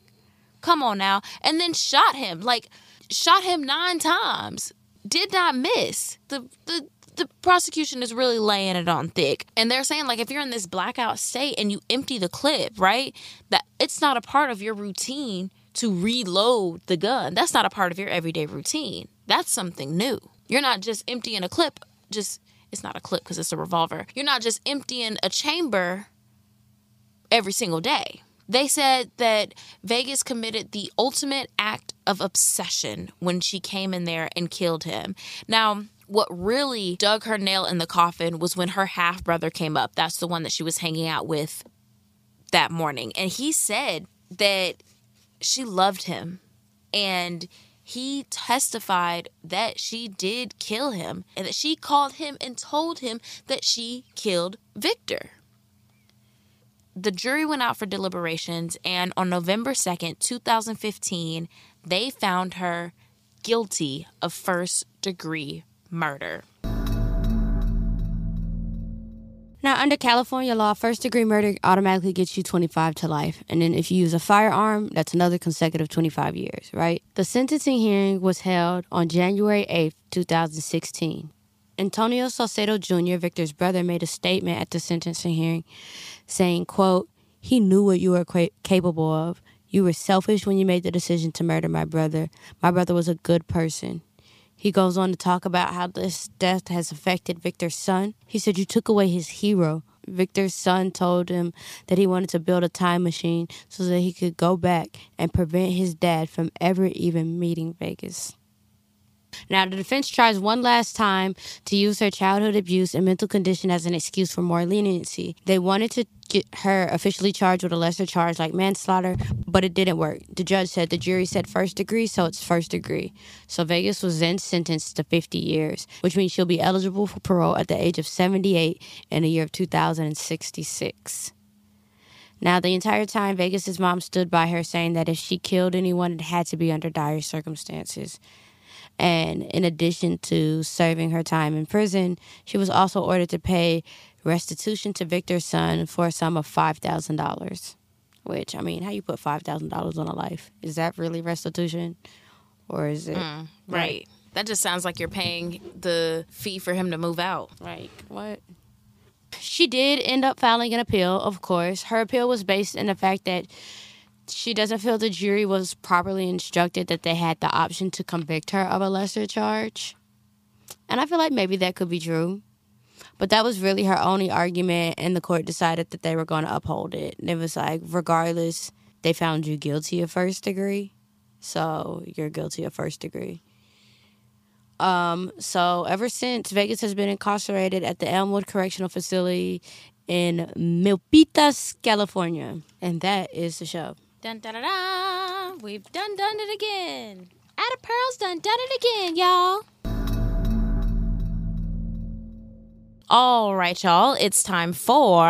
[SPEAKER 1] Come on now. And then shot him. Like, shot him nine times. Did not miss. The, the, the prosecution is really laying it on thick. And they're saying, like, if you're in this blackout state and you empty the clip, right? That it's not a part of your routine to reload the gun. That's not a part of your everyday routine. That's something new. You're not just emptying a clip, just it's not a clip because it's a revolver. You're not just emptying a chamber every single day. They said that Vegas committed the ultimate act of obsession when she came in there and killed him. Now, what really dug her nail in the coffin was when her half brother came up. That's the one that she was hanging out with that morning. And he said that she loved him and he testified that she did kill him and that she called him and told him that she killed Victor. The jury went out for deliberations, and on November 2nd, 2015, they found her guilty of first degree murder.
[SPEAKER 2] Now, under California law, first degree murder automatically gets you 25 to life. And then if you use a firearm, that's another consecutive 25 years, right? The sentencing hearing was held on January 8th, 2016. Antonio Saucedo Jr., Victor's brother, made a statement at the sentencing hearing saying, quote, he knew what you were qu- capable of. You were selfish when you made the decision to murder my brother. My brother was a good person. He goes on to talk about how this death has affected Victor's son. He said, You took away his hero. Victor's son told him that he wanted to build a time machine so that he could go back and prevent his dad from ever even meeting Vegas. Now, the defense tries one last time to use her childhood abuse and mental condition as an excuse for more leniency. They wanted to get her officially charged with a lesser charge like manslaughter, but it didn't work. The judge said the jury said first degree, so it's first degree. So Vegas was then sentenced to 50 years, which means she'll be eligible for parole at the age of 78 in the year of 2066. Now, the entire time, Vegas's mom stood by her, saying that if she killed anyone, it had to be under dire circumstances. And in addition to serving her time in prison, she was also ordered to pay restitution to Victor's son for a sum of $5,000. Which, I mean, how you put $5,000 on a life? Is that really restitution? Or is it.
[SPEAKER 1] Mm, right. That just sounds like you're paying the fee for him to move out.
[SPEAKER 2] Like, what? She did end up filing an appeal, of course. Her appeal was based in the fact that she doesn't feel the jury was properly instructed that they had the option to convict her of a lesser charge. And I feel like maybe that could be true. But that was really her only argument, and the court decided that they were going to uphold it. And it was like, regardless, they found you guilty of first degree. So you're guilty of first degree. Um, so ever since, Vegas has been incarcerated at the Elmwood Correctional Facility in Milpitas, California. And that is the show.
[SPEAKER 1] Dun da da da. We've done done it again. Ada Pearl's done done it again, y'all. All right, y'all. It's time for.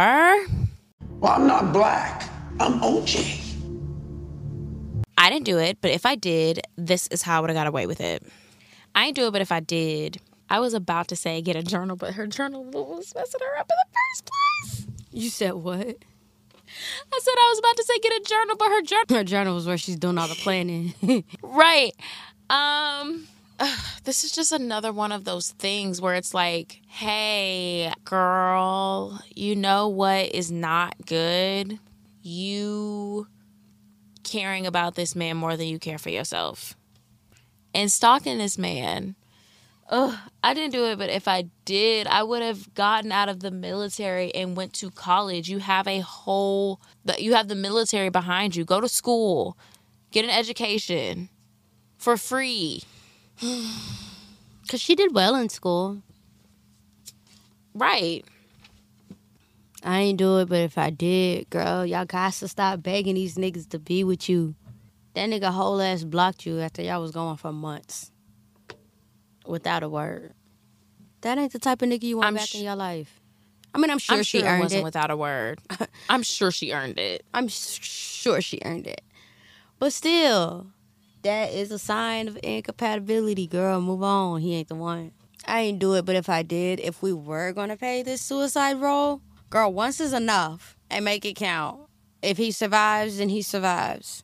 [SPEAKER 10] Well, I'm not black. I'm OJ.
[SPEAKER 1] I didn't do it, but if I did, this is how I would have got away with it. I didn't do it, but if I did, I was about to say get a journal, but her journal was messing her up in the first place.
[SPEAKER 2] You said what?
[SPEAKER 1] I said I was about to say get a journal, but her journal.
[SPEAKER 2] Her journal is where she's doing all the planning. [laughs]
[SPEAKER 1] right. Um. [sighs] this is just another one of those things where it's like, hey, girl, you know what is not good? You caring about this man more than you care for yourself. And stalking this man. Ugh, I didn't do it, but if I did, I would have gotten out of the military and went to college. You have a whole, you have the military behind you. Go to school, get an education for free. [sighs]
[SPEAKER 2] Because she did well in school.
[SPEAKER 1] Right.
[SPEAKER 2] I ain't do it, but if I did, girl, y'all got to stop begging these niggas to be with you. That nigga whole ass blocked you after y'all was going for months without a word. That ain't the type of nigga you want
[SPEAKER 1] I'm
[SPEAKER 2] back
[SPEAKER 1] sh-
[SPEAKER 2] in your life. I mean, I'm sure,
[SPEAKER 1] I'm
[SPEAKER 2] she
[SPEAKER 1] sure it
[SPEAKER 2] earned
[SPEAKER 1] wasn't
[SPEAKER 2] it.
[SPEAKER 1] without a word. [laughs] I'm sure she earned it.
[SPEAKER 2] I'm sure she earned it. But still, that is a sign of incompatibility, girl. Move on. He ain't the one. I ain't do it, but if I did, if we were gonna pay this suicide role, girl, once is enough and make it count. If he survives, then he survives.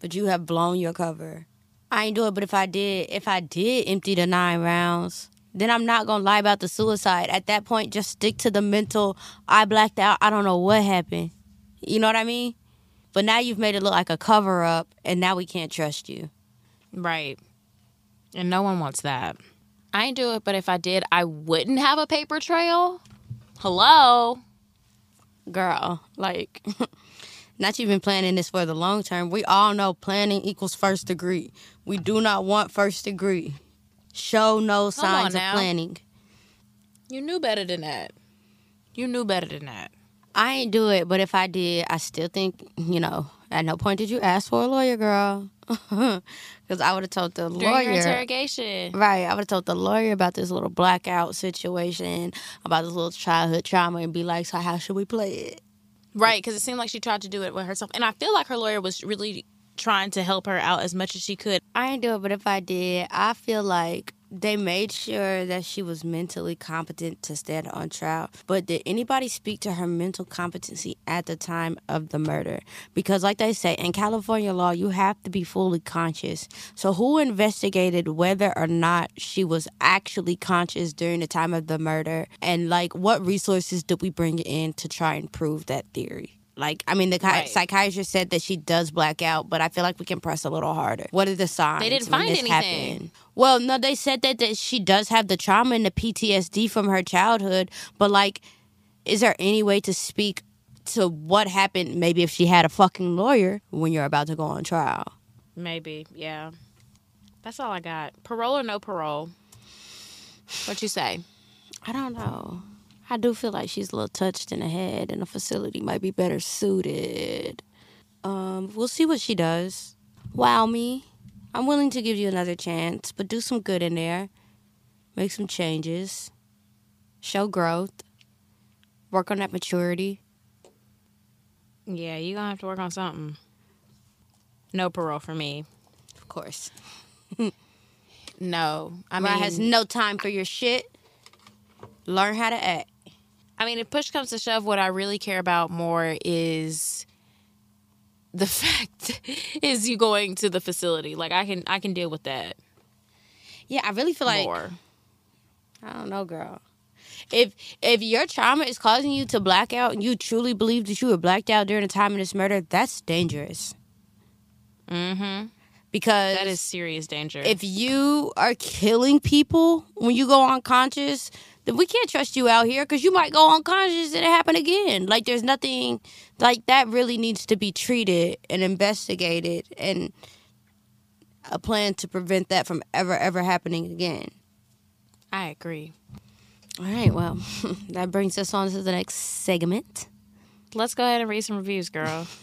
[SPEAKER 2] But you have blown your cover. I ain't do it, but if I did, if I did empty the nine rounds, then I'm not gonna lie about the suicide. At that point, just stick to the mental. I blacked out. I don't know what happened. You know what I mean? But now you've made it look like a cover up, and now we can't trust you.
[SPEAKER 1] Right. And no one wants that. I ain't do it, but if I did, I wouldn't have a paper trail. Hello?
[SPEAKER 2] Girl, like, [laughs] not you been planning this for the long term. We all know planning equals first degree. We do not want first degree. Show no signs of planning.
[SPEAKER 1] You knew better than that. You knew better than that.
[SPEAKER 2] I ain't do it, but if I did, I still think, you know, at no point did you ask for a lawyer, girl. [laughs] Because I would have told the
[SPEAKER 1] During
[SPEAKER 2] lawyer.
[SPEAKER 1] your interrogation.
[SPEAKER 2] Right. I would have told the lawyer about this little blackout situation, about this little childhood trauma, and be like, so how should we play it?
[SPEAKER 1] Right, because it seemed like she tried to do it with herself. And I feel like her lawyer was really trying to help her out as much as she could.
[SPEAKER 2] I ain't do it, but if I did, I feel like they made sure that she was mentally competent to stand on trial. But did anybody speak to her mental competency at the time of the murder? Because, like they say, in California law, you have to be fully conscious. So, who investigated whether or not she was actually conscious during the time of the murder? And, like, what resources did we bring in to try and prove that theory? Like, I mean, the
[SPEAKER 1] Right.
[SPEAKER 2] psychiatrist said that she does black out, but I feel like we can press a little harder. What are the signs?
[SPEAKER 1] They didn't find anything.
[SPEAKER 2] happened? Well, no, they said that, that she does have the trauma and the PTSD from her childhood, but like, is there any way to speak to what happened? Maybe if she had a fucking lawyer when you're about to go on trial.
[SPEAKER 1] Maybe, yeah. That's all I got. Parole or no parole? What you say?
[SPEAKER 2] I don't know. I do feel like she's a little touched in the head, and the facility might be better suited. Um, we'll see what she does. Wow me. I'm willing to give you another chance, but do some good in there. Make some changes. Show growth. Work on that maturity.
[SPEAKER 1] Yeah, you're gonna have to work on something. No parole for me.
[SPEAKER 2] Of course. [laughs]
[SPEAKER 1] No, I
[SPEAKER 2] I
[SPEAKER 1] mean,
[SPEAKER 2] has no time for your shit. Learn how to act.
[SPEAKER 1] I mean, if push comes to shove, what I really care about more is the [laughs] fact is you going to the facility. Like I can, I can deal with that
[SPEAKER 2] Yeah, I really feel like
[SPEAKER 1] more.
[SPEAKER 2] I don't know, girl. If if your trauma is causing you to black out and you truly believe that you were blacked out during the time of this murder, that's dangerous.
[SPEAKER 1] Mm-hmm.
[SPEAKER 2] Because
[SPEAKER 1] That is serious danger.
[SPEAKER 2] if you are killing people when you go unconscious, we can't trust you out here because you might go unconscious and it happen again. Like there's nothing like that really needs to be treated and investigated and a plan to prevent that from ever ever happening again.
[SPEAKER 1] I agree.
[SPEAKER 2] All right, well, [laughs] that brings us on to the next segment.
[SPEAKER 1] Let's go ahead and read some reviews, girl. [laughs]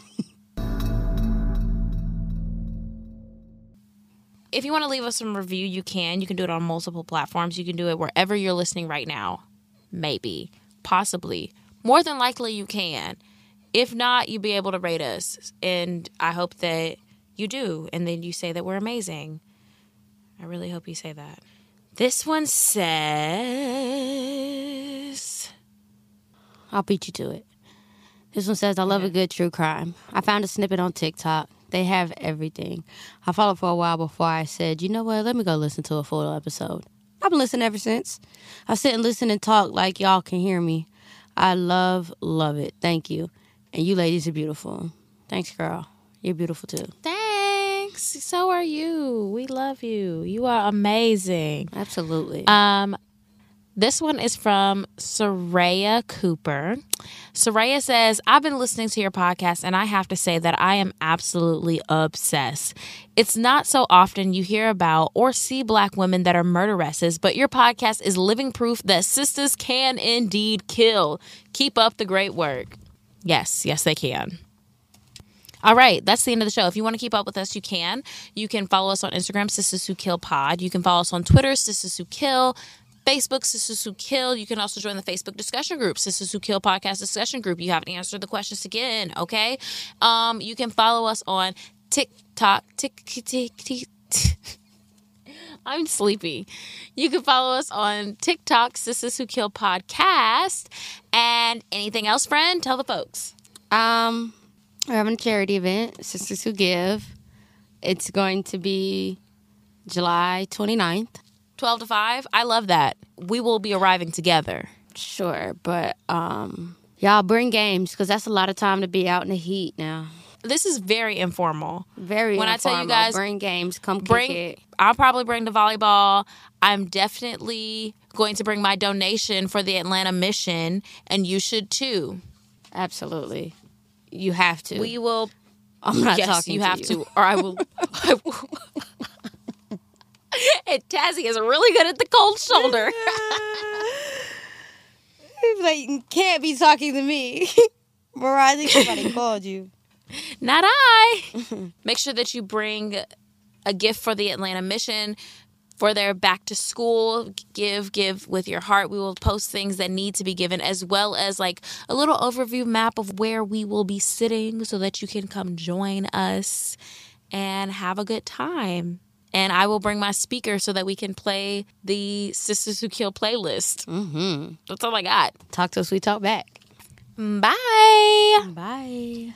[SPEAKER 1] if you want to leave us some review, you can. You can do it on multiple platforms. You can do it wherever you're listening right now. Maybe, possibly, more than likely, you can. If not, you'll be able to rate us, and I hope that you do, and then you say that we're amazing. I really hope you say that. This one says.
[SPEAKER 2] I'll beat you to it. This one says, I love a good true crime. I found a snippet on TikTok. They have everything. I followed for a while before I said, you know what, let me go listen to a full episode. I've been listening ever since. I sit and listen and talk like y'all can hear me. I love, love it. Thank you. And you ladies are beautiful. Thanks, girl. You're beautiful too.
[SPEAKER 1] Thanks. So are you. We love you. You are amazing.
[SPEAKER 2] Absolutely.
[SPEAKER 1] Um, this one is from Soraya Cooper. Soraya says, I've been listening to your podcast and I have to say that I am absolutely obsessed. It's not so often you hear about or see black women that are murderesses, but your podcast is living proof that sisters can indeed kill. Keep up the great work. Yes, yes, they can. All right, that's the end of the show. If you want to keep up with us, you can. You can follow us on Instagram, Sistas Who Kill Pod. You can follow us on Twitter, Sistas Who Kill. Facebook, Sistas Who Kill. You can also join the Facebook discussion group, Sistas Who Kill Podcast Discussion Group. You haven't answered the questions again, okay? Um, you can follow us on TikTok, tick, tick, tick. [laughs] I'm sleepy. You can follow us on TikTok, Sistas Who Kill Podcast. And anything else, friend? Tell the folks.
[SPEAKER 2] Um, we're having a charity event, Sisters Who Give. It's going to be July 29th.
[SPEAKER 1] 12 to 5. I love that. We will be arriving together.
[SPEAKER 2] Sure, but um, y'all bring games because that's a lot of time to be out in the heat now.
[SPEAKER 1] This is very informal.
[SPEAKER 2] Very
[SPEAKER 1] When I tell you guys,
[SPEAKER 2] bring games, come
[SPEAKER 1] bring
[SPEAKER 2] it.
[SPEAKER 1] I'll probably bring the volleyball. I'm definitely going to bring my donation for the Atlanta mission and you should too.
[SPEAKER 2] Absolutely, you have to.
[SPEAKER 1] We will
[SPEAKER 2] I'm not
[SPEAKER 1] yes,
[SPEAKER 2] talking.
[SPEAKER 1] you
[SPEAKER 2] to
[SPEAKER 1] have
[SPEAKER 2] you.
[SPEAKER 1] to or I will, [laughs] I will. [laughs] and Tazzy is really good at the cold shoulder. [laughs]
[SPEAKER 2] He's like, you can't be talking to me. [laughs] Mariah, I think somebody called you.
[SPEAKER 1] Not I. Make sure that you bring a gift for the Atlanta Mission for their back to school. Give, give with your heart. We will post things that need to be given, as well as like a little overview map of where we will be sitting so that you can come join us and have a good time. And I will bring my speaker so that we can play the Sistas Who Kill playlist.
[SPEAKER 2] Mm-hmm.
[SPEAKER 1] That's all I got.
[SPEAKER 2] Talk to us, we talk back.
[SPEAKER 1] Bye.
[SPEAKER 2] Bye.